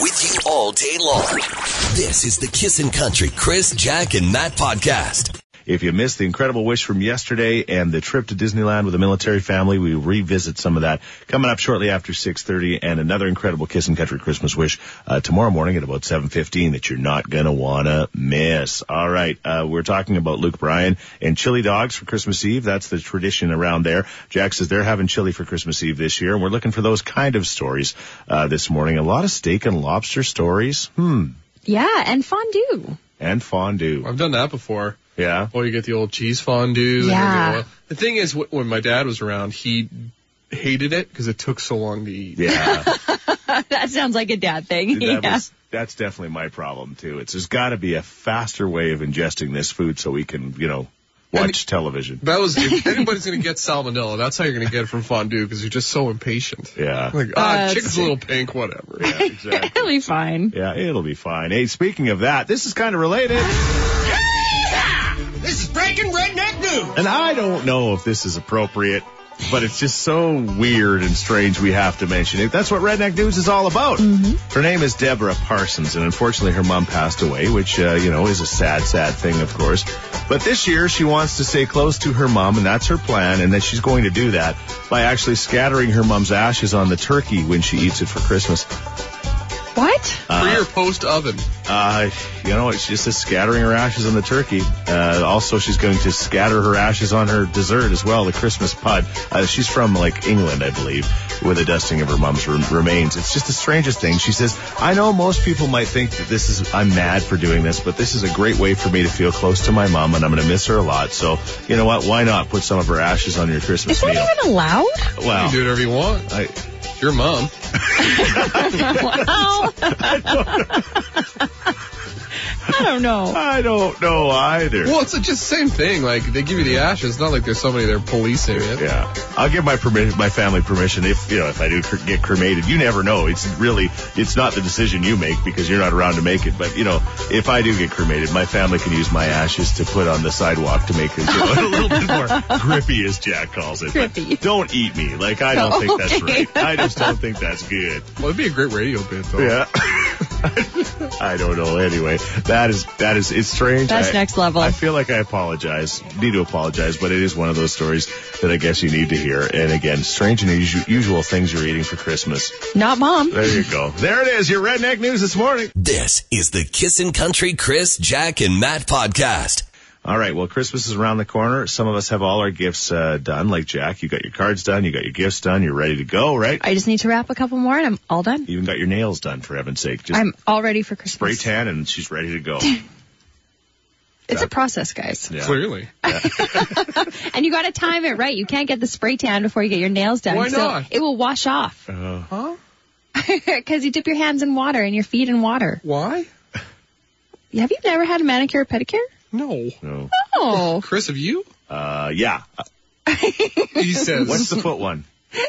with you all day long. This is the Kissin' Country Chris, Jack, and Matt podcast. If you missed the incredible wish from yesterday and the trip to Disneyland with the military family, we revisit some of that coming up shortly after 6.30 and another incredible Kissin' Country Christmas wish uh, tomorrow morning at about 7.15 that you're not going to want to miss. All right. Uh, we're talking about Luke Bryan and chili dogs for Christmas Eve. That's the tradition around there. Jack says they're having chili for Christmas Eve this year and we're looking for those kind of stories uh, this morning. A lot of steak and lobster stories. Hmm. Yeah, and fondue. And fondue. I've done that before. Yeah. Or you get the old cheese fondue. Yeah. The thing is, when my dad was around, he hated it because it took so long to eat. Yeah. that sounds like a dad thing. That yeah. was, that's definitely my problem too. It's there's got to be a faster way of ingesting this food so we can, you know, watch television. That was, if anybody's going to get salmonella, that's how you're going to get it from fondue because you're just so impatient. Yeah. Like, ah, That's- chicken's a little pink, whatever. Yeah, exactly. It'll be fine. Yeah, it'll be fine. Hey, speaking of that, this is kind of related. This is breaking redneck news. And I don't know if this is appropriate, but it's just so weird and strange we have to mention it. That's what Redneck News is all about. Her name is Deborah Parsons, and unfortunately her mom passed away, which, uh, you know, is a sad, sad thing, of course. But this year she wants to stay close to her mom, and that's her plan, and that she's going to do that by actually scattering her mom's ashes on the turkey when she eats it for Christmas. What? Pre or post oven. Uh, you know, it's just a scattering her ashes on the turkey. Uh, also, she's going to scatter her ashes on her dessert as well, the Christmas pud. Uh, she's from like England, I believe, with a dusting of her mom's rem- remains. It's just the strangest thing. She says, I know most people might think that this is, I'm mad for doing this, but this is a great way for me to feel close to my mom and I'm going to miss her a lot. So, you know what? Why not put some of her ashes on your Christmas Is that meal? even allowed? You Well, can do whatever you want. I, It's your mom. Well, I don't know. I don't know either. Well, it's just the same thing. Like, they give you the ashes. It's not like there's somebody there policing it. Yeah, I'll give my permission, my family permission if you know if I do cr- get cremated. You never know. It's really it's not the decision you make because you're not around to make it. But you know, if I do get cremated, my family can use my ashes to put on the sidewalk to make it you know, a little bit more grippy, as Jack calls it. But Grippy. don't eat me. Like I don't think that's right. I just don't think that's good. Well, it'd be a great radio bit, though. Yeah. I don't know. Anyway, that is that is it's strange. That's I- next level. I feel like I apologize. Need to apologize, but it is one of those stories that I guess you need to hear. And again, strange and usu- usual things you're eating for Christmas. Not mom. There you go. There it is. Your redneck news this morning. This is the Kissin' Country Chris, Jack, and Matt podcast. All right. Well, Christmas is around the corner. Some of us have all our gifts uh, done. Like Jack, you got your cards done. You got your gifts done. You're ready to go, right? I just need to wrap a couple more and I'm all done. You even got your nails done, for heaven's sake. Just I'm all ready for Christmas. spray tan, and she's ready to go. It's a process, guys. Yeah. Clearly. And you got to time it right. You can't get the spray tan before you get your nails done. Why so not? it will wash off. Uh, Huh? Because you dip your hands in water and your feet in water. Why? Have you never had a manicure or pedicure? No. no. Oh, Chris, have you? Uh, yeah. He says. What's the foot one?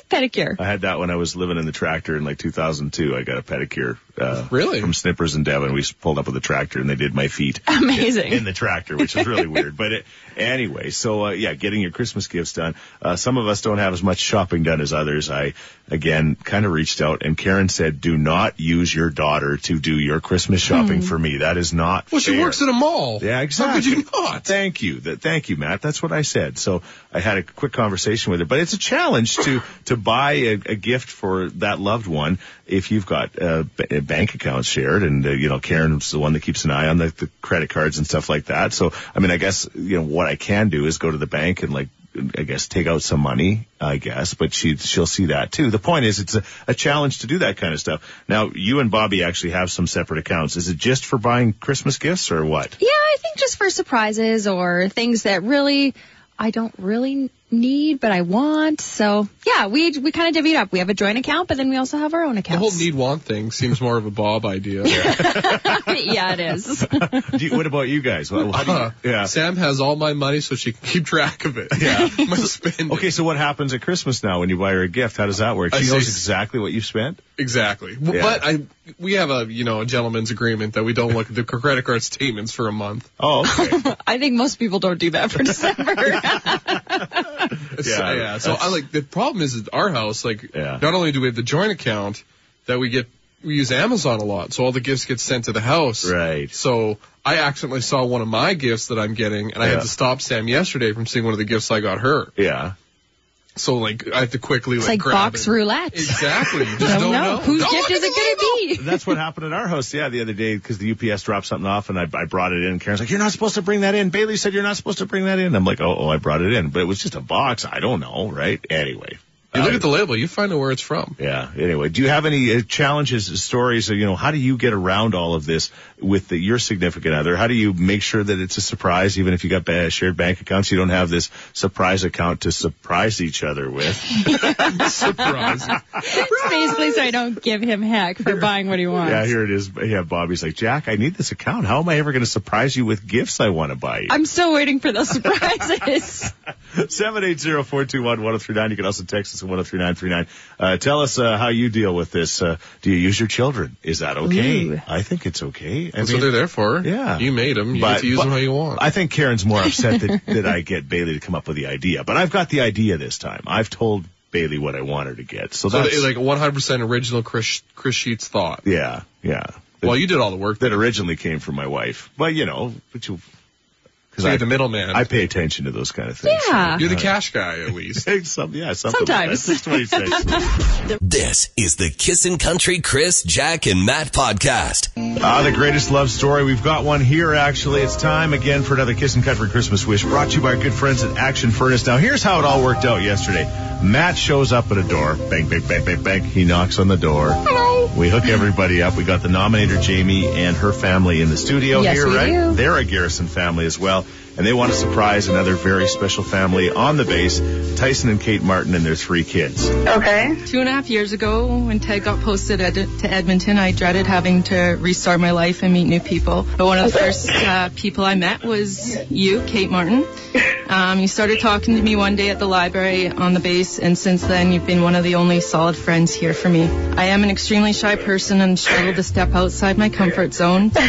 pedicure. I had that when I was living in the tractor in like 2002. I got a pedicure. Uh, Really? From Snippers in Devon. We pulled up with a tractor and they did my feet. Amazing. In the tractor, which is really weird. But it, anyway, so uh, yeah, getting your Christmas gifts done. Uh, some of us don't have as much shopping done as others. I, again, kind of reached out and Karen said, do not use your daughter to do your Christmas shopping for me. That is not Well, she works at a mall. Yeah, exactly. How could you not? Thank you. That, thank you, Matt. That's what I said. So I had a quick conversation with her, but it's a challenge to to buy a, a gift for that loved one if you've got uh, b- bank accounts shared, and uh, you know Karen's the one that keeps an eye on the, the credit cards and stuff like that. So I mean, I guess you know what I can do is go to the bank and like. I guess take out some money, I guess, but she she'll see that too. The point is, it's a, a challenge to do that kind of stuff. Now, you and Bobby actually have some separate accounts. Is it just for buying Christmas gifts or what? Yeah, I think just for surprises or things that really I don't really need, but I want. So yeah, we we kind of divvy it up. We have a joint account, but then we also have our own account. The whole need want thing seems more of a Bob idea. yeah, it is. Do you, what about you guys? Well, how do you- Uh, yeah. Sam has all my money so she can keep track of it. Yeah. my spending. Okay, so what happens at Christmas now when you buy her a gift? How does that work? I She see. knows exactly what you've spent. Exactly. Yeah. But I, we have a, you know, a gentleman's agreement that we don't look at the credit card statements for a month. Oh, okay. I think most people don't do that for December. It's- Yeah, yeah. So I like the problem is at our house. Like, Yeah. not only do we have the joint account that we get, we use Amazon a lot, so all the gifts get sent to the house. Right. So I accidentally saw one of my gifts that I'm getting, and I Yeah. had to stop Sam yesterday from seeing one of the gifts I got her. Yeah. So like I have to quickly It's like, like grab box it. roulette. Exactly. You just Don't don't, know. Whose Oh, gift is it going to be? That's what happened at our house, yeah, the other day, because the UPS dropped something off and I, I brought it in. Karen's like, you're not supposed to bring that in. Bailey said you're not supposed to bring that in. I'm like, oh, oh, I brought it in. But it was just a box. I don't know, right? Anyway. You look Uh, at the label, you find out where it's from. Yeah. Anyway, do you have any uh, challenges, stories? Or, you know, how do you get around all of this with the, your significant other? How do you make sure that it's a surprise, even if you got ba- shared bank accounts? You don't have this surprise account to surprise each other with. Surprise. It's basically so I don't give him heck for buying what he wants. yeah, here it is. Yeah, Bobby's like, Jack, I need this account. How am I ever going to surprise you with gifts I want to buy you? I'm still waiting for those surprises. 780-421-1039. You can also text us at 103939. Uh, tell us uh, how you deal with this. Uh, do you use your children? Is that okay? Ooh. I think it's okay. I That's mean, what they're there for. Yeah. You made them. You But- get to use them how you want. I think Karen's more upset that, that I get Bailey to come up with the idea. But I've got the idea this time. I've told Bailey what I want her to get. So, so that's like 100% original Chris, Chris Sheets thought. yeah, yeah. That, Well, you did all the work. that originally came from my wife. But you know, but you because So I, you're the middleman. I pay attention to those kind of things. Yeah. You're the cash guy, at least. Some, yeah, something Sometimes. Like that. 626. This is the Kissin' Country Chris, Jack, and Matt podcast. Ah, the greatest love story. We've got one here, actually. It's time again for another Kissin' Country Christmas Wish brought to you by our good friends at Action Furnace. Now, here's how it all worked out yesterday. Matt shows up at a door. Bang, bang, bang, bang, bang. He knocks on the door. Hello. We hook everybody up. We got the nominator, Jamie, and her family in the studio Yes, here, right? do. They're a Garrison family as well. And they want to surprise another very special family on the base, Tyson and Kate Martin and their three kids. Okay. Two and a half years ago, when Ted got posted ed- to Edmonton, I dreaded having to restart my life and meet new people. But one of the first uh, people I met was you, Kate Martin. Um, you started talking to me one day at the library on the base, and since then, you've been one of the only solid friends here for me. I am an extremely shy person and struggle to step outside my comfort zone.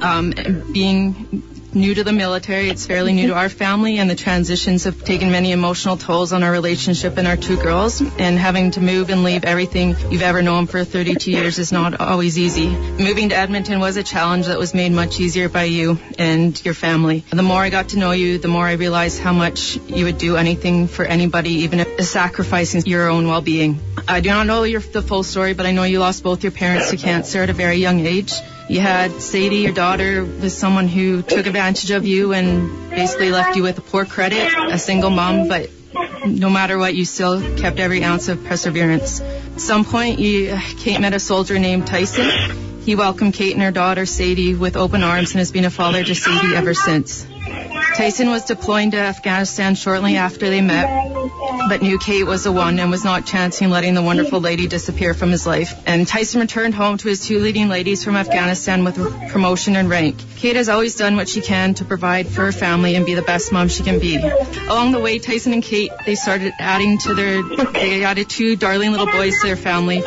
Um, being new to the military. It's fairly new to our family, and the transitions have taken many emotional tolls on our relationship and our two girls. And having to move and leave everything you've ever known for 32 years is not always easy. Moving to Edmonton was a challenge that was made much easier by you and your family. The more I got to know you, the more I realized how much you would do anything for anybody, even if sacrificing your own well-being. I do not know your, the full story, but I know you lost both your parents to cancer at a very young age. You had Sadie, your daughter, was someone who took advantage of you and basically left you with a poor credit, a single mom, but no matter what, you still kept every ounce of perseverance. At some point, you, uh, Kate met a soldier named Tyson. He welcomed Kate and her daughter Sadie with open arms and has been a father to Sadie ever since. Tyson was deploying to Afghanistan shortly after they met, but knew Kate was the one and was not chancing letting the wonderful lady disappear from his life. And Tyson returned home to his two leading ladies from Afghanistan with promotion and rank. Kate has always done what she can to provide for her family and be the best mom she can be. Along the way, Tyson and Kate, they started adding to their, they added two darling little boys to their family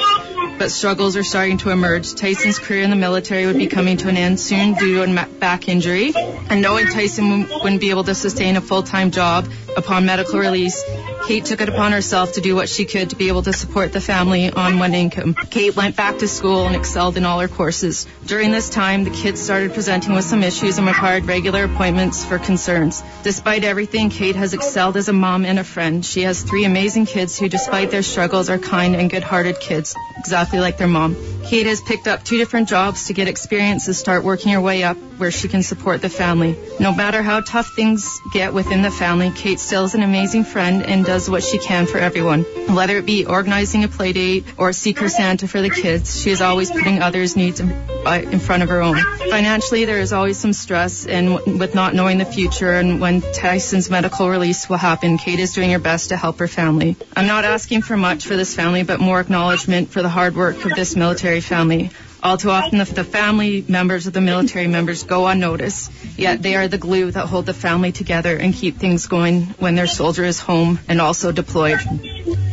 but struggles are starting to emerge. Tyson's career in the military would be coming to an end soon due to a back injury. And knowing Tyson wouldn't be able to sustain a full-time job upon medical release, Kate took it upon herself to do what she could to be able to support the family on one income. Kate went back to school and excelled in all her courses. During this time, the kids started presenting with some issues and required regular appointments for concerns. Despite everything, Kate has excelled as a mom and a friend. She has three amazing kids who, despite their struggles, are kind and good-hearted kids, exactly like their mom. Kate has picked up two different jobs to get experience and start working her way up where she can support the family. No matter how tough things get within the family, Kate still is an amazing friend and does what she can for everyone. Whether it be organizing a play date or Secret Santa for the kids, she is always putting others' needs in, uh, in front of her own. Financially, there is always some stress and with not knowing the future and when Tyson's medical release will happen, Kate is doing her best to help her family. I'm not asking for much for this family, but more acknowledgement for the hard work of this military family. All too often, the, the family members of the military members go unnoticed, yet they are the glue that hold the family together and keep things going when their soldier is home and also deployed.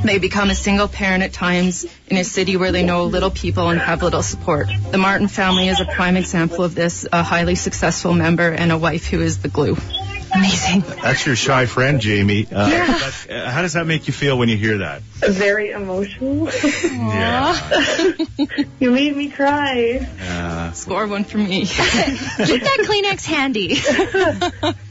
They become a single parent at times in a city where they know little people and have little support. The Martin family is a prime example of this, a highly successful member and a wife who is the glue. Amazing. That's your shy friend, Jamie. Uh, that- uh, how does that make you feel when you hear that? Very emotional. Yeah. you made me cry. Uh, Score one for me. Keep that Kleenex handy.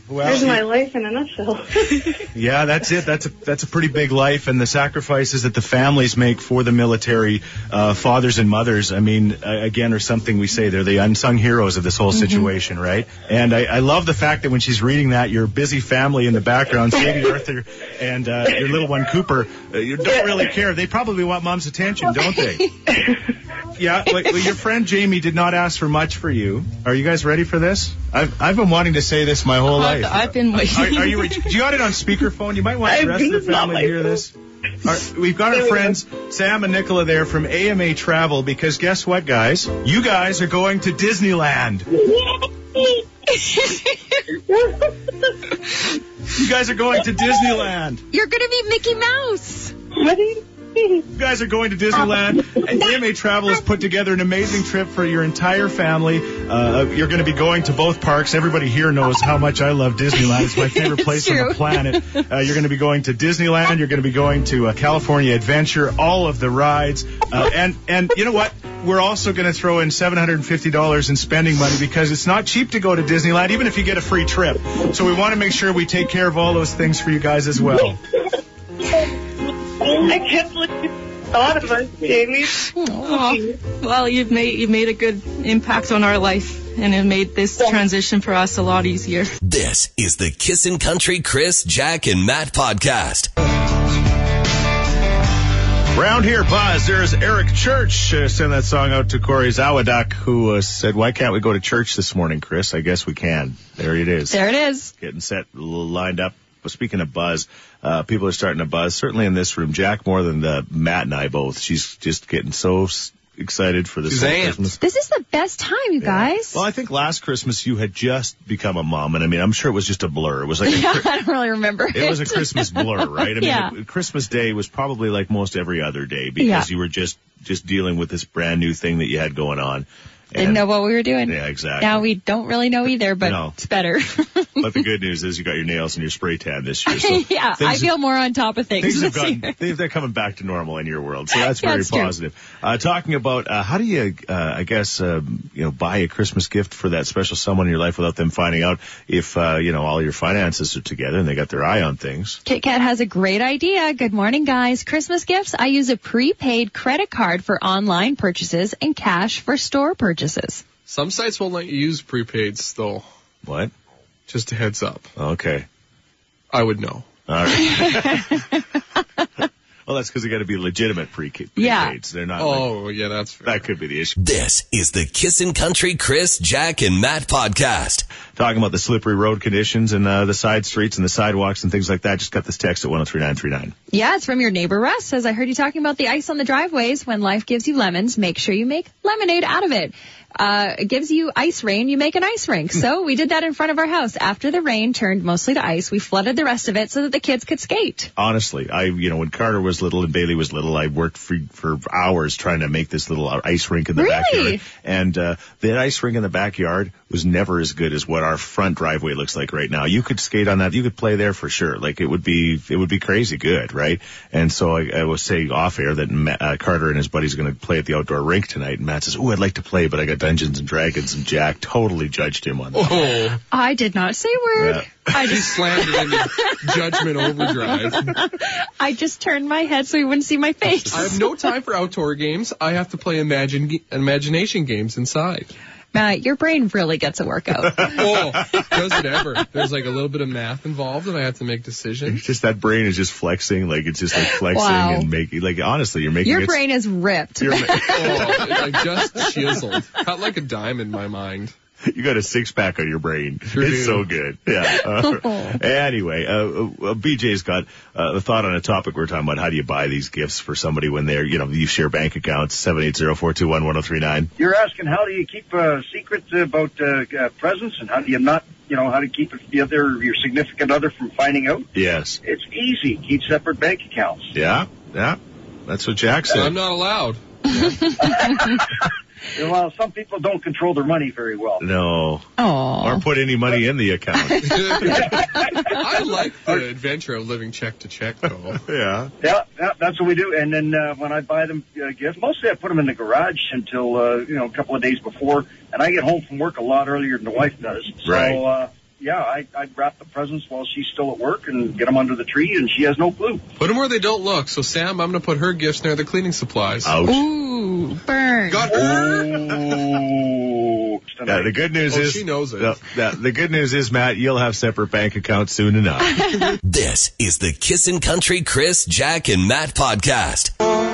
There's my life in a nutshell. yeah, that's it. That's a that's a pretty big life, and the sacrifices that the families make for the military uh, fathers and mothers. I mean, uh, again, are something we say they're the unsung heroes of this whole situation, right? And I, I love the fact that when she's reading that, your busy family in the background, Sadie Arthur and uh, your little one Cooper, uh, you don't really care. They probably want mom's attention, don't they? Yeah, like, well, your friend Jamie did not ask for much for you. Are you guys ready for this? I've I've been wanting to say this my whole I've, life. I've been waiting. Are, are you? You got it on speakerphone. You might want the rest of the I've been on family to hear this. All right, we've got our friends Sam and Nicola there from AMA Travel because guess what, guys? You guys are going to Disneyland. You guys are going to Disneyland. You're gonna be Mickey Mouse. What do you guys are going to Disneyland, and AMA Travel has put together an amazing trip for your entire family. Uh, you're going to be going to both parks. Everybody here knows how much I love Disneyland. It's my favorite place on the planet. Uh, you're going to be going to Disneyland. You're going to be going to uh, California Adventure, all of the rides, uh, and and you know what? We're also going to throw in $750 in spending money because it's not cheap to go to Disneyland, even if you get a free trip. So we want to make sure we take care of all those things for you guys as well. I can't believe you thought of us, Jamie. Aw. Well, you've made you've made a good impact on our life, and it made this transition for us a lot easier. This is the Kissin' Country Chris, Jack, and Matt podcast. Round here, Buzz, there's Eric Church. Uh, send that song out to Corey Zawadak, who uh, said, why can't we go to church this morning, Chris? I guess we can. There it is. There it is. Getting set, lined up. But speaking of buzz, uh, people are starting to buzz, certainly in this room. Jack more than uh, Matt and I both. She's just getting so excited for this She's. Christmas. This is the best time, you guys. Well, I think last Christmas you had just become a mom, and I mean, I'm sure it was just a blur. It was like yeah, a, I don't really remember. it was a Christmas blur, right? I mean, Yeah. it- Christmas Day was probably like most every other day because Yeah. you were just just dealing with this brand new thing that you had going on. Didn't And- know what we were doing. Yeah, exactly. Now we don't really know either, but No. it's better. but the good news is you got your nails and your spray tan this year. So yeah, I feel more on top of things. Things have gotten, they're coming back to normal in your world, so that's very That's positive. Uh, talking about uh, how do you, uh, I guess, um, you know, buy a Christmas gift for that special someone in your life without them finding out if uh, you know all your finances are together and they got their eye on things. Kit Kat has a great idea. Good morning, guys. Christmas gifts. I use a prepaid credit card for online purchases and cash for store purchases. Some sites won't let you use prepaids though. What? Just a heads up. Okay. I would know. All right. well, that's because they got to be legitimate pre prepaids. Yeah. They're not. like- Oh, yeah, that's fair. That could be the issue. This is the Kissin' Country Chris, Jack, and Matt podcast. Talking about the slippery road conditions and uh, the side streets and the sidewalks and things like that. Just got this text at 103939. Yeah, it's from your neighbor Russ. Says I heard you talking about the ice on the driveways. When life gives you lemons, make sure you make lemonade out of it. Uh, it gives you ice rain, you make an ice rink. So we did that in front of our house. After the rain turned mostly to ice, we flooded the rest of it so that the kids could skate. honestly, I, you know, when Carter was little and Bailey was little, I worked for, for hours trying to make this little ice rink in the Really? backyard. And, uh, that ice rink in the backyard was never as good as what our front driveway looks like right now. You could skate on that. You could play there for sure. Like it would be, it would be crazy good, right? And so I, I was saying off air that Matt, uh, Carter and his buddies are going to play at the outdoor rink tonight. And Matt says, "Oh, I'd like to play, but I got Dungeons and Dragons." And Jack totally judged him on that. Oh, I did not say word. Yeah. I just slammed it into judgment overdrive. I just turned my head so he wouldn't see my face. I have no time for outdoor games. I have to play imagine imagination games inside. Matt, your brain really gets a workout. Oh, does it ever? There's like a little bit of math involved, and I have to make decisions. It's just that brain is just flexing, like it's just like flexing Wow. and making, like honestly, you're making Your brain is ripped. You're, Oh, it, like just chiseled, cut like a dime in my mind. you got a six pack on your brain. Sure it's do. so good. Yeah. Uh, anyway, uh, uh, BJ's got uh, a thought on a topic we're talking about. How do you buy these gifts for somebody when they're, you know, you share bank accounts, 780-421-1039. You're asking how do you keep a secret about uh, uh, presents and how do you not, you know, how to keep the other, your significant other from finding out? Yes. It's easy. Keep separate bank accounts. Yeah. Yeah, that's what Jack So I'm not allowed. Well, some people don't control their money very well. No, Oh. or put any money in the account. I like the adventure of living check to check, though. yeah. Yeah, yeah, that's what we do. And then uh, when I buy them uh, gifts, mostly I put them in the garage until uh, you know a couple of days before, and I get home from work a lot earlier than the wife does. So Right. uh, yeah, I I wrap the presents while she's still at work and get them under the tree, and she has no clue. Put them where they don't look. So Sam, I'm gonna put her gifts near the cleaning supplies. Ouch. Ooh, burn. Got her. Oh, Yeah, the good news Oh, is she knows it. The, the, the good news is, Matt, you'll have separate bank accounts soon enough. This is the Kissin' Country Chris, Jack, and Matt podcast.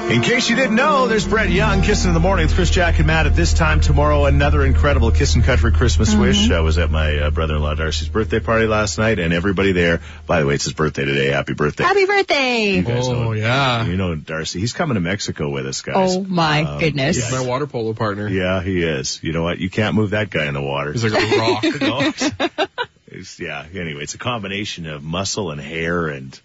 In case you didn't know, there's Brett Young, Kissing in the Morning with Chris, Jack, and Matt at this time tomorrow. Another incredible Kissin' Country Christmas wish. I was at my uh, brother-in-law Darcy's birthday party last night, and everybody there, by the way, it's his birthday today. Happy birthday. Happy birthday. You guys know- Oh yeah. You know Darcy. He's coming to Mexico with us, guys. Oh my Um, goodness. yes. My water polo partner. Yeah, he is. You know what? You can't move that guy in the water. He's like a rock. No, it's- it's- yeah. Anyway, it's a combination of muscle and hair and.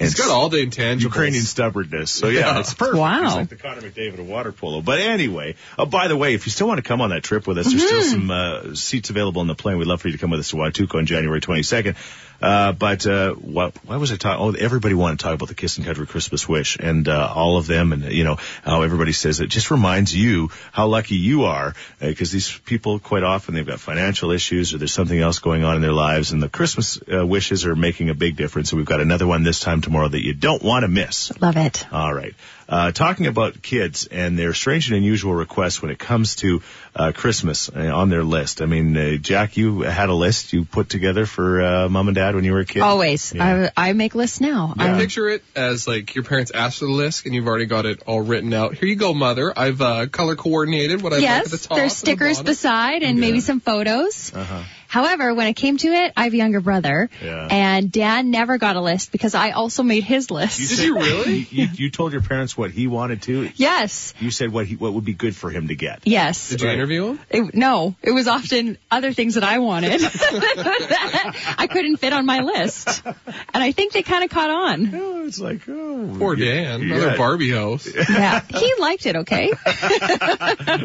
And He's got all the intangibles. Ukrainian stubbornness. So yeah, Yeah. it's perfect. Wow. He's like the Connor McDavid of water polo. But anyway, oh, by the way, if you still want to come on that trip with us, there's still some uh, seats available on the plane. We'd love for you to come with us to Huatulco on January 22nd. Uh, but uh, what, why was I talking? Oh, everybody wanted to talk about the Kissin' Country Christmas Wish and uh, all of them, and you know how everybody says it just reminds you how lucky you are because these people quite often they've got financial issues or there's something else going on in their lives, and the Christmas uh, wishes are making a big difference. And we've got another one this time tomorrow that you don't want to miss. Love it. All right. Uh, talking about kids and their strange and unusual requests when it comes to uh, Christmas uh, on their list. I mean, uh, Jack, you had a list you put together for uh, mom and dad when you were a kid. Always. Yeah. I, I make lists now. I I'm- picture it as like your parents asked for the list and you've already got it all written out. Here you go, mother. I've uh, color coordinated what I like at the yes, there's and the stickers beside and maybe some photos. Uh-huh. However, when it came to it, I have a younger brother, Yeah. and Dan never got a list because I also made his list. Did you really? You, you told your parents what he wanted to. yes, You said what he what would be good for him to get. yes. Did you Right. interview him? It, no, it was often other things that I wanted that I couldn't fit on my list, and I think they kind of caught on. Oh, it's like oh, Poor yeah, Dan. yeah. Another Barbie house. Yeah, he liked it. Okay.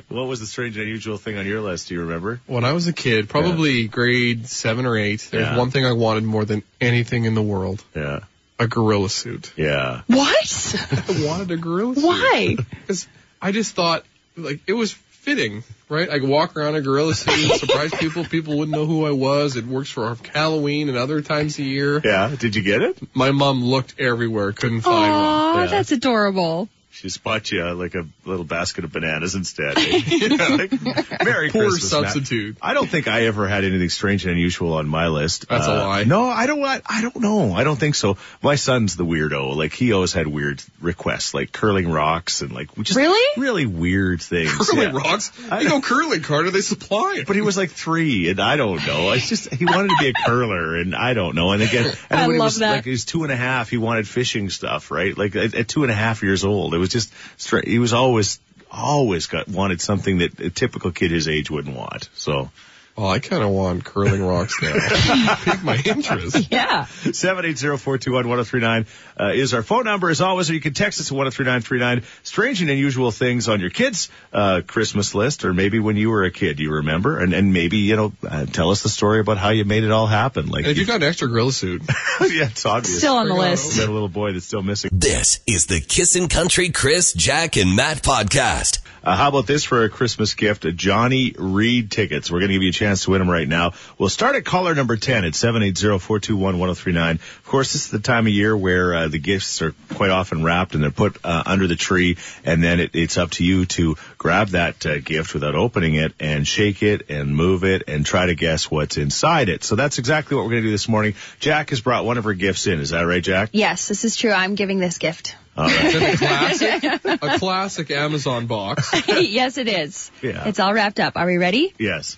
What was the strange and unusual thing on your list? Do you remember? When I was a kid, probably grade seven or eight, there's Yeah. one thing I wanted more than anything in the world. Yeah, A gorilla suit. yeah. What? I wanted a gorilla suit. Why? Because I just thought, like, it was fitting, right? I could walk around in a gorilla suit, and surprise people. People wouldn't know who I was. It works for Halloween and other times of year. Yeah. Did you get it? My mom looked everywhere, couldn't find one. Aw, Yeah. that's adorable. She spot you uh, like a little basket of bananas instead. eh? like, Merry Poor Christmas, Matt. substitute. I don't think I ever had anything strange and unusual on my list. That's a Uh, lie. No, I don't. I, I don't know. I don't think so. My son's the weirdo. Like he always had weird requests, like curling rocks and like just Really? really weird things. Curling Yeah. rocks? I- You go curling, Carter. They supply it. But he was like three, and I don't know. It's just he wanted to be a curler, and I don't know. And again, and I when he love was that. like he was two and a half, he wanted fishing stuff, right? Like at, at two and a half years old, it was just straight. He was always always got wanted something that a typical kid his age wouldn't want. So Oh, I kind of want curling rocks now. Pique my interest. Yeah. 780-421-1039 uh, is our phone number as always, or you can text us at 103939. Strange and unusual things on your kids' uh, Christmas list, or maybe when you were a kid, you remember, and, and maybe, you know, uh, tell us the story about how you made it all happen. Like, And if you got an extra grill suit, yeah, it's obvious. Still on the list. You got a little boy that's still missing. This is the Kissin' Country Chris, Jack, and Matt podcast. Uh, how about this for a Christmas gift? Johnny Reid tickets. We're going to give you a chance to win them right now. We'll start at caller number 10 at 780-421-1039. Of course, this is the time of year where uh, the gifts are quite often wrapped and they're put uh, under the tree, and then it, it's up to you to grab that uh, gift without opening it and shake it and move it and try to guess what's inside it. So that's exactly what we're going to do this morning. Jack has brought one of her gifts in. Is that right, Jack? Yes, this is true. I'm giving this gift. All right. is it a classic, a classic Amazon box. yes, it is. Yeah. It's all wrapped up. Are we ready? yes.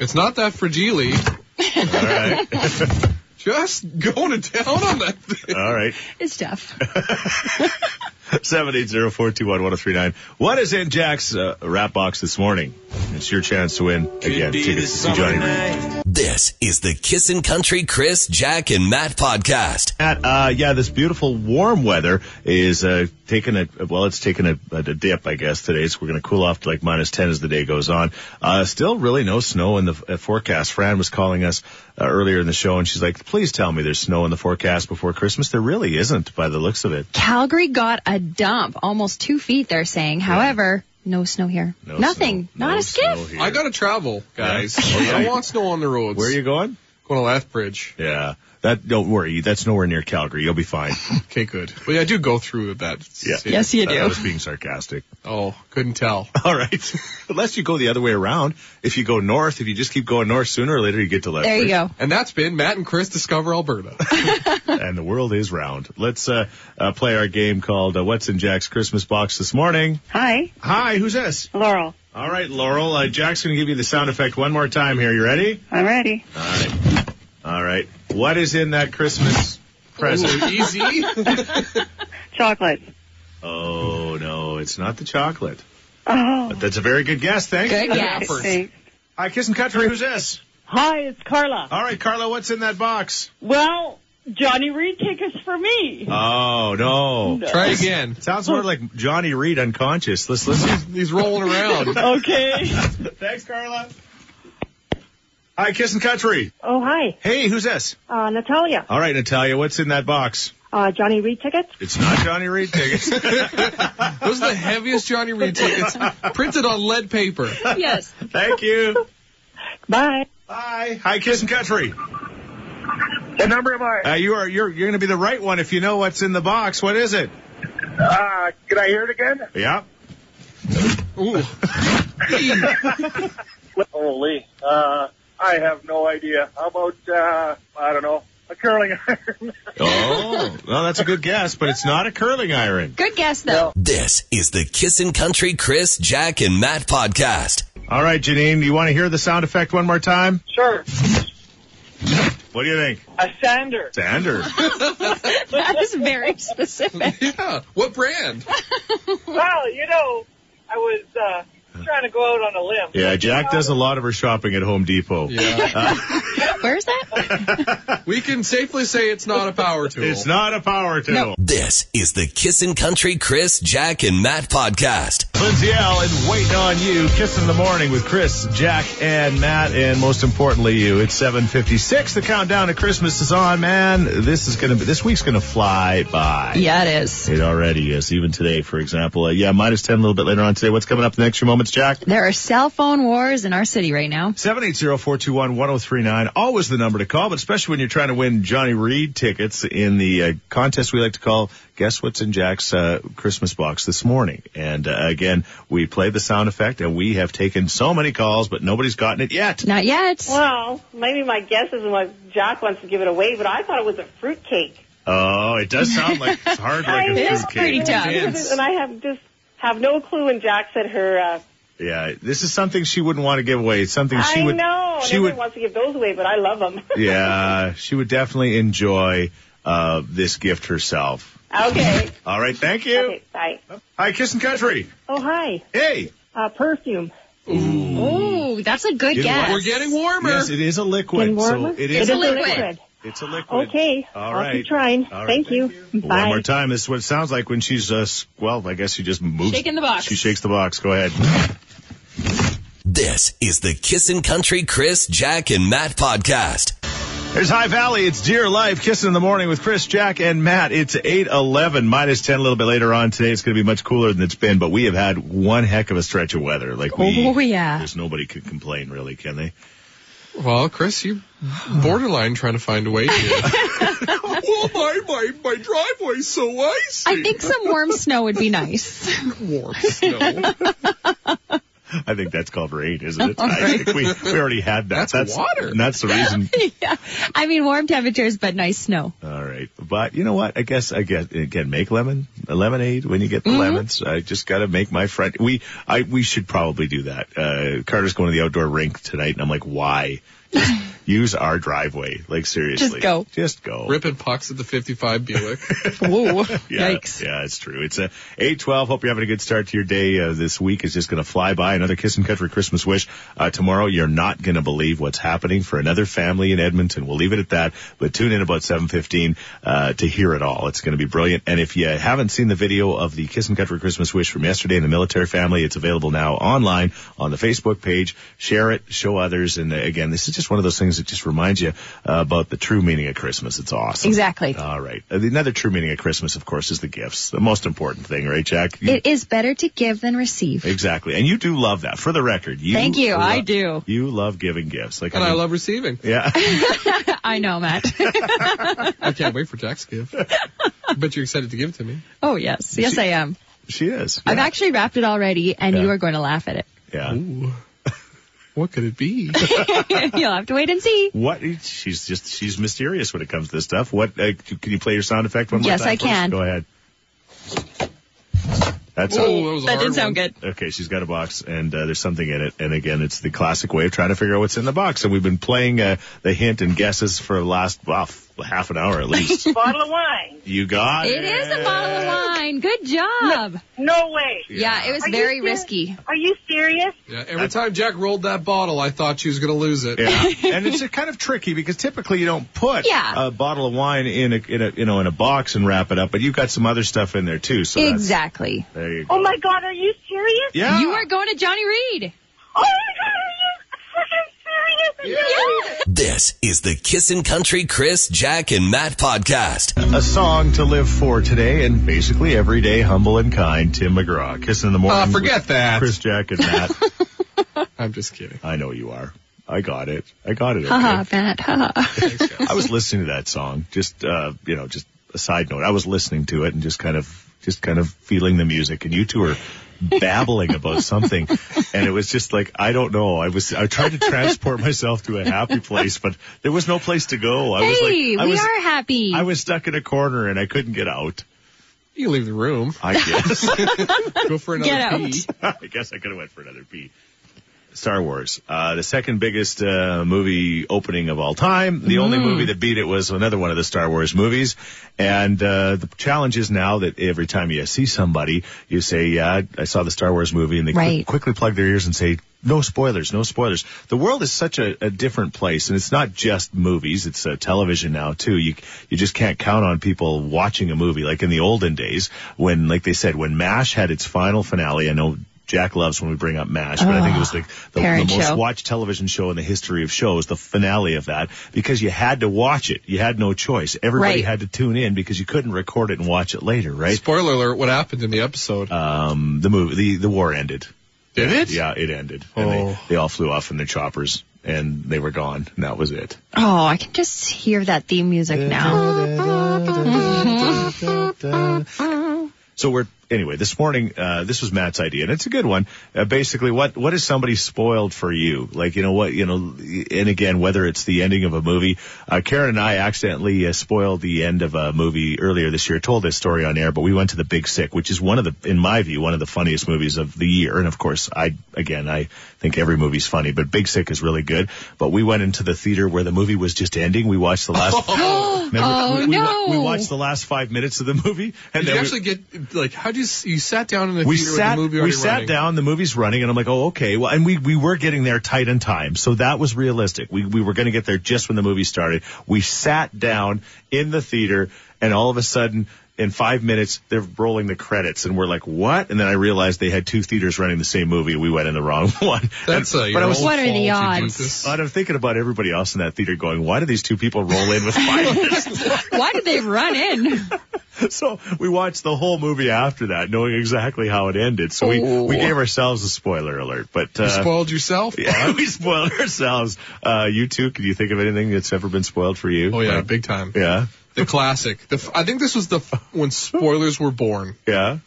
It's not that fragile. All right. Just going to town on that thing. All right. It's tough. 780-421-1039. What is in Jack's uh, rap box this morning? It's your chance to win again tickets to see Johnny Reid. This is the Kissin' Country Chris, Jack, and Matt podcast. Matt, uh, yeah, this beautiful warm weather is uh, taking a well, it's taking a, a dip, I guess today. So we're going to cool off to like minus ten as the day goes on. Uh, still, really no snow in the uh, forecast. Fran was calling us uh, earlier in the show, and she's like, "Please tell me there's snow in the forecast before Christmas." There really isn't, by the looks of it. Calgary got a dump, almost two feet, they're saying. However, no snow here. No Nothing. snow. Not No a skiff. I gotta travel, guys. Yeah. Oh, yeah. I want snow on the roads. Where are you going? Going to Lethbridge. Yeah, that don't worry. That's nowhere near Calgary. You'll be fine. Okay, good. But I do go through that. Yeah. city. Yes, you do. I was being sarcastic. Oh, couldn't tell. All right. Unless you go the other way around. If you go north, if you just keep going north, sooner or later you get to Lethbridge. There you go. And that's been Matt and Chris Discover Alberta. and the world is round. Let's uh, uh, play our game called uh, What's in Jack's Christmas Box this morning. Hi, Hi, who's this? Laurel. All right, Laurel. Uh, Jack's going to give you the sound effect one more time here. You ready? I'm ready. All right. All right. What is in that Christmas present? Ooh, easy. Chocolate. Oh, no, it's not the chocolate. Oh, But that's a very good guess. Thanks. Good guess. thanks. Hi, Kissin' Country. Who's this? Hi, it's Carla. All right, Carla, what's in that box? Well, Johnny Reid tickets for me. Oh, no. Try again. Sounds more like Johnny Reid unconscious. Let's listen. He's rolling around. Okay. Thanks, Carla. Hi, Kissin' Country. Oh, hi. Hey, who's this? Uh, Natalia. All right, Natalia, what's in that box? Uh, Johnny Reid tickets. It's not Johnny Reid tickets. Those are the heaviest Johnny Reid tickets printed on lead paper. Yes. Thank you. Bye. Bye. Hi, Kissin' Country. What number am I? Uh, you are you're you're going to be the right one if you know what's in the box. What is it? Uh, can I hear it again? Yeah. Ooh. Holy. Uh, I have no idea. How about, uh, I don't know, a curling iron? Oh, well, that's a good guess, but it's not a curling iron. Good guess, though. This is the Kissin' Country Chris, Jack, and Matt podcast. All right, Janine, do you want to hear the sound effect one more time? Sure. What do you think? A sander. Sander. That is very specific. Yeah. What brand? Well, you know, I was uh, trying to go out on a limb. Yeah, Jack does a lot of her shopping at Home Depot. Yeah. Where's that? We can safely say it's not a power tool. It's not a power tool. No. This is the Kissin' Country Chris, Jack, and Matt podcast. Lindsay Ell and waiting on you. Kiss in the morning with Chris, Jack, and Matt, and most importantly, you. It's 7:56. The countdown to Christmas is on, man. This is gonna be. This week's gonna fly by. Yeah, it is. It already is. Even today, for example. Uh, yeah, minus 10 a little bit later on today. What's coming up in the next few moments, Jack? There are cell phone wars in our city right now. 780-421-1039. Always the number to call, but especially when you're trying to win Johnny Reid tickets in the uh, contest we like to call Guess What's in Jack's uh, Christmas Box this morning. And uh, again, we play the sound effect and we have taken so many calls, but nobody's gotten it yet. Not yet. Well, maybe my guess is what Jack wants to give it away, but I thought it was a fruitcake. Oh, it does sound like it's hard like a I know. It's pretty tough. And I have just have no clue when Jack said her. Uh, Yeah, this is something she wouldn't want to give away. It's something she I would. know. She would. wants to give those away, but I love them. Yeah, she would definitely enjoy uh, this gift herself. okay. All right, thank you. Okay. Bye. Hi, Kissin' Country. Oh, hi. Hey. Uh, perfume. Ooh, that's a good You know guess. We're getting warmer. Yes, it is a liquid. Getting So warmer? it It's is a liquid. It's a liquid. Okay. All I'll right. keep trying. All right, Thank, you. One Bye. more time. This is what it sounds like when she's, uh, s- well, I guess she just moves. Shaking the box. She shakes the box. Go ahead. This is the Kissin' Country Chris, Jack, and Matt podcast. There's High Valley. It's Dear Life. Kissing in the morning with Chris, Jack, and Matt. It's 811 minus 10 a little bit later on today. It's going to be much cooler than it's been, but we have had one heck of a stretch of weather. Like we, Oh, yeah. There's nobody could complain really, can they? Well, Chris, you borderline trying to find a way here. well, my, my, my driveway's so icy. I think some warm snow would be nice. warm snow. I think that's called rain, isn't it? All I right. think we, we already had that. That's water. And that's the reason. yeah. I mean, warm temperatures, but nice snow. All right. But you know what? I guess I guess again make lemon lemonade when you get the Mm-hmm. lemons. I just got to make my friend. We I we should probably do that. Uh, Carter's going to the outdoor rink tonight, and I'm like, why? Just, use our driveway. Like seriously. Just go. Just go. Ripping pucks at the 55 Buick. Whoa. Yeah, Yikes. Yeah, it's true. It's a eight twelve. Hope you're having a good start to your day. Uh, this week is just going to fly by. Another Kissin' Country Christmas wish. Uh, tomorrow, you're not going to believe what's happening for another family in Edmonton. We'll leave it at that. But tune in about seven fifteen uh, to hear it all. It's going to be brilliant. And if you haven't seen the video of the Kissin' Country Christmas wish from yesterday in the military family, it's available now online on the Facebook page. Share it, show others. And uh, again, this is just one of those things that just reminds you uh, about the true meaning of Christmas. It's awesome. Exactly. All right. Uh, Another true meaning of Christmas, of course, is the gifts. The most important thing, right, Jack? You- It is better to give than receive. exactly. And you do love that. For the record, you Thank you. lo- I do. You love giving gifts. Like and I mean- love receiving. Yeah. I know, Matt. I can't wait for Jack's gift. but you're excited to give it to me. oh, yes. Yes, I am. she is. I've actually wrapped it already, and Yeah. you are going to laugh at it. Yeah. Ooh. What could it be? You'll have to wait and see. What? She's just she's mysterious when it comes to this stuff. What? Uh, can you play your sound effect one more Yes, time? Yes, I first? can. Go ahead. That's Oh, all. that was a That hard did sound one. good. Okay, she's got a box and uh, there's something in it. And again, it's the classic way of trying to figure out what's in the box. And we've been playing uh, the hint and guesses for the last well, f- half an hour at least. Bottle of wine. you got it. It is a bottle of wine. Good job. No way. Yeah, it was Are you very risky. Are you serious? Yeah, every time Jack rolled that bottle, I thought she was going to lose it. Yeah, and it's a kind of tricky because typically you don't put Yeah. a bottle of wine in a, in a you know in a box and wrap it up, but you've got some other stuff in there too. So that's- Exactly. there you oh go. Oh my God, are you serious? Yeah. You are going to Johnny Reid. Oh my God, are you freaking serious? Are you serious? This is the Kissin' Country Chris, Jack, and Matt podcast. a song to live for today, and basically every day, humble and kind. Tim McGraw, kissing in the morning. Ah, forget with that. Chris, Jack, and Matt. I'm just kidding. I know you are. I got it. I got it. Haha, Okay. Matt. Haha. Thanks. I was listening to that song. Just uh, you know, just a side note. I was listening to it and just kind of, just kind of feeling the music, and you two were babbling about something, and it was just like I don't know. I was I tried to transport myself to a happy place, but there was no place to go. I was like, I we was, are happy. I was stuck in a corner and I couldn't get out. You leave the room. I guess. Go for another Get out. pee. I guess I could have went for another pee. Star Wars, uh, the second biggest uh, movie opening of all time. The only Mm. movie that beat it was another one of the Star Wars movies. And uh, the challenge is now that every time you see somebody, you say, "Yeah, I saw the Star Wars movie," and they Right. quickly plug their ears and say, "No spoilers, no spoilers." The world is such a, a different place, and it's not just movies; it's uh, television now too. You you just can't count on people watching a movie like in the olden days when, like they said, when MASH had its final finale. I know. Jack loves when we bring up MASH, but I think it was like the, the most show. watched television show in the history of shows, the finale of that, because you had to watch it. You had no choice. Everybody Right. had to tune in because you couldn't record it and watch it later, right? Spoiler alert, what happened in the episode? Um, the movie, the, the war ended. Did it? Yeah, it ended. And they, Oh. they all flew off in their choppers and they were gone. And that was it. oh, I can just hear that theme music now. So we're anyway. This morning, uh, this was Matt's idea, and it's a good one. Uh, basically, what what is somebody spoiled for you? Like you know what you know, and again, whether it's the ending of a movie. Uh, Karen and I accidentally uh, spoiled the end of a movie earlier this year. Told this story on air, but we went to The Big Sick, which is one of the, in my view, one of the funniest movies of the year. And of course, I again, I think every movie's funny, but Big Sick is really good. But we went into the theater where the movie was just ending. We watched the last. Remember, Oh, we, we no. we watched the last five minutes of the movie, and Did you then we- actually get, like, how do you, you sat down in the we theater sat with the movie we sat running? down the movie's running and i'm like oh okay. Well and we we were getting there tight on time so that was realistic. We we were going to get there just when the movie started. We sat down in the theater and all of a sudden in five minutes they're rolling the credits and we're like what and then i realized they had two theaters running the same movie we went in the wrong one That's And- uh, your but I was, own What are the odds? But I'm thinking about everybody else in that theater going, why do these two people roll in with five minutes? Why did they run in? so we watched the whole movie after that, knowing exactly how it ended. So we, we gave ourselves a spoiler alert, but, uh, You spoiled yourself? yeah, we spoiled ourselves. Uh, you too, can you think of anything that's ever been spoiled for you? Oh yeah, Like, big time. yeah, The classic. The, f- I think this was the when spoilers were born. yeah.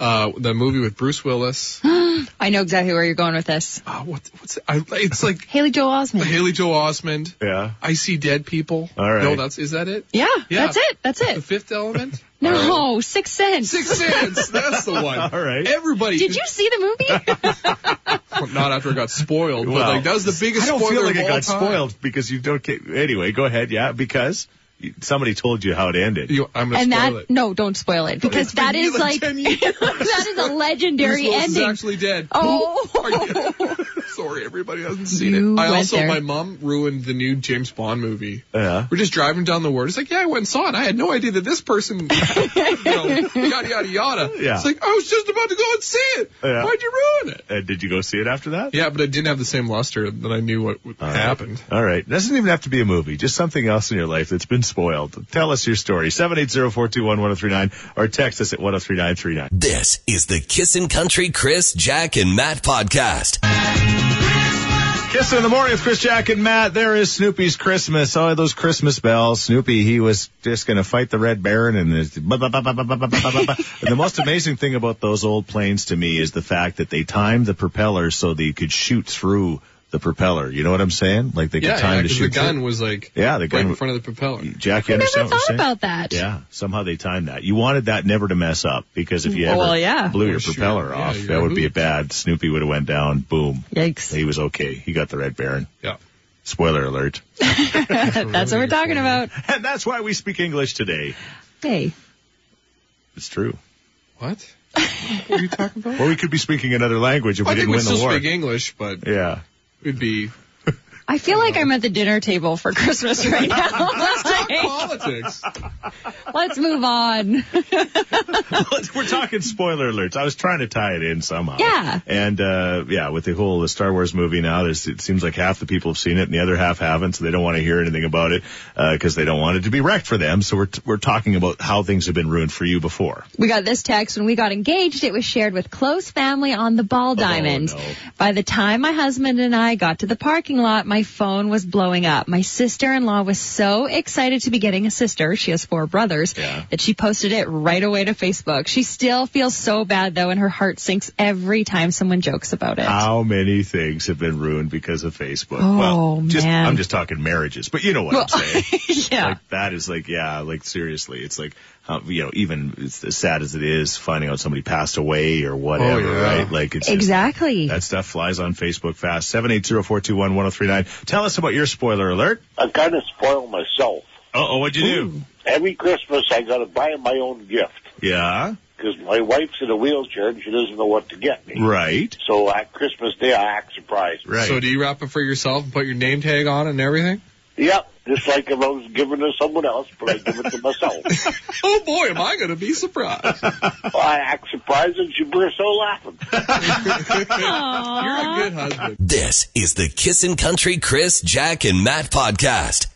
Uh, the movie with Bruce Willis. I know exactly where you're going with this. Uh, what, what's it? I, it's like Haley Joel Osment. Haley Joel Osment. Yeah. I see dead people. All right. No, that's is that it? Yeah, Yeah. that's it. That's it. The. Fifth Element. No, Six Sense. Six Sense. That's the one. All right. Everybody. Did you see the movie? Not after it got spoiled, but like that was the biggest I don't spoiler feel like of it got time. spoiled because you don't get. Anyway, go ahead. Yeah, because you- somebody told you how it ended. You, I'm gonna and spoil that it. no, don't spoil it because It's been that is like like 10 years. that is a legendary Bruce Willis ending. actually dead. Oh. Are Sorry, everybody hasn't seen You it. I went also, there. my mom ruined the new James Bond movie. Yeah. We're just driving down the road. It's like, yeah, I went and saw it. I had no idea that this person, you know, yada yada yada. Yeah. It's like I was just about to go and see it. Yeah. Why'd you ruin it? Uh, did you go see it after that? Yeah, but it didn't have the same luster that I knew what would happened. All right. Doesn't even have to be a movie. Just something else in your life that's been spoiled. Tell us your story. 780-421-1039 or text us at 103939. This is the Kissin' Country Chris, Jack, and Matt podcast. Kissing in the morning with Chris Jack and Matt. There is Snoopy's Christmas. Oh, those Christmas bells. Snoopy, he was just going to fight the Red Baron and, and the most amazing thing about those old planes to me is the fact that they timed the propellers so they could shoot through the propeller. You know what I'm saying? Like they could Yeah, time yeah, to because shoot the gun through. was like Yeah, the gun right gun in front of the propeller. Jack, you I never understand what I'm thought saying? about that. Yeah, somehow they timed that. You wanted that never to mess up because if you ever Well, yeah. blew your sure. propeller Yeah, off, that would be a bad. Snoopy would have went down. Boom. Yikes. He was okay. He got the Red Baron. Yeah. Spoiler alert. That's what we're talking about. And that's why we speak English today. Hey. It's true. What? What are you talking about? Or we could be speaking another language if I we think didn't we win still the war. speak English, but Yeah would be I feel like I'm at the dinner table for Christmas right now. Let's talk politics. Let's move on. We're talking spoiler alerts. I was trying to tie it in somehow. Yeah. And uh yeah, with the whole the Star Wars movie now, it seems like half the people have seen it and the other half haven't, so they don't want to hear anything about it because they don't want it to be wrecked for them. So we're t- we're talking about how things have been ruined for you before. We got this text when we got engaged. It was shared with close family on the ball diamond. no. By the time my husband and I got to the parking lot, my phone was blowing up. My sister-in-law was so excited to be getting a sister. She has four brothers. Yeah. That she posted it right away to Facebook. She still feels so bad though, and her heart sinks every time someone jokes about it. How many things have been ruined because of Facebook? Oh, well, just man. I'm just talking marriages, but you know what Well, I'm saying. yeah. Like that is like yeah, like seriously, it's like uh, you know even as sad as it is finding out somebody passed away or whatever, Oh, yeah. right? Like it's just- exactly. that stuff flies on Facebook fast. Seven eight zero four two one one zero three nine. Tell us about your spoiler alert. I kind of spoil myself. Uh oh, what'd you do? Every Christmas, I got to buy my own gift Yeah, because my wife's in a wheelchair and she doesn't know what to get me. right, So at Christmas Day, I act surprised. right. So do you wrap it for yourself and put your name tag on and everything? Yep, just like if I was giving it to someone else, but I give it to myself. Oh boy, am I going to be surprised. I act surprised and she bursts out laughing. You're a good husband. This is the Kissin' Country Chris, Jack, and Matt podcast.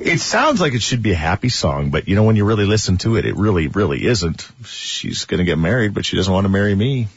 It sounds like it should be a happy song, but you know when you really listen to it, it really, really isn't. She's gonna get married, but she doesn't want to marry me.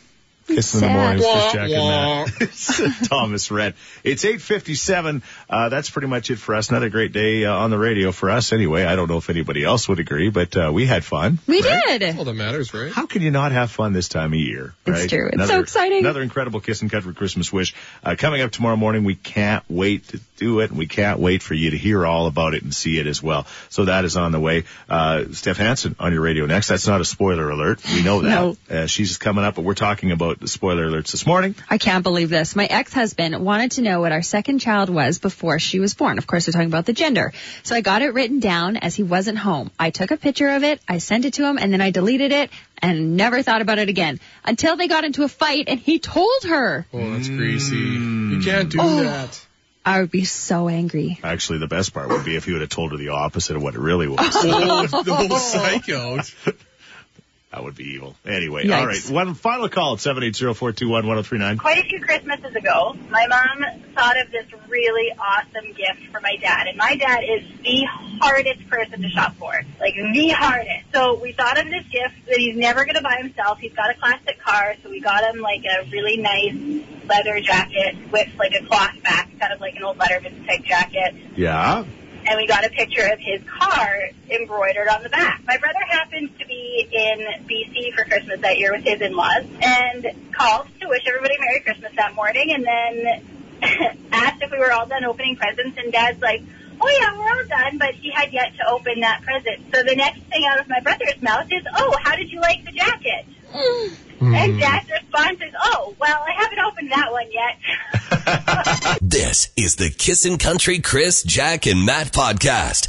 Kissing in the sad. morning, Chris Wah, Jack and Matt. Thomas Rhett. It's 8:57. Uh, that's pretty much it for us. Another great day uh, on the radio for us. Anyway, I don't know if anybody else would agree, but uh, we had fun. we right? did. All that matters, right? How can you not have fun this time of year? It's true. It's so exciting. Another incredible Kissin' Country Christmas wish uh, coming up tomorrow morning. We can't wait to do it, and we can't wait for you to hear all about it and see it as well. So that is on the way. Uh, Steph Hansen on your radio next. That's not a spoiler alert. We know that. No. Uh, she's coming up, but we're talking about the spoiler alerts this morning. I can't believe this. My ex-husband wanted to know what our second child was before she was born. Of course, we're talking about the gender. So I got it written down as he wasn't home. I took a picture of it, I sent it to him, and then I deleted it and never thought about it again until they got into a fight and he told her. Oh, that's greasy. Hmm. You can't do Oh. that. I would be so angry. Actually, the best part would be if he would have told her the opposite of what it really was. Oh, the whole psycho. that would be evil. Anyway, Yikes. all right. One final call at 780-421-1039. Quite a few Christmases ago, my mom thought of this really awesome gift for my dad. And my dad is the hardest person to shop for. Like, the hardest. So we thought of this gift that he's never going to buy himself. He's got a classic car, so we got him, like, a really nice leather jacket with, like, a cloth back, kind of like an old Letterman type jacket Yeah. And we got a picture of his car embroidered on the back. My brother happens to be in BC for Christmas that year with his in-laws and called to wish everybody Merry Christmas that morning and then asked if we were all done opening presents and Dad's like, oh yeah, we're all done, but he had yet to open that present. So the next thing out of my brother's mouth is, oh, how did you like the jacket? Mm. And Dad's response is, oh, well, I haven't opened that one yet. This is the Kissin' Country Chris, Jack, and Matt podcast.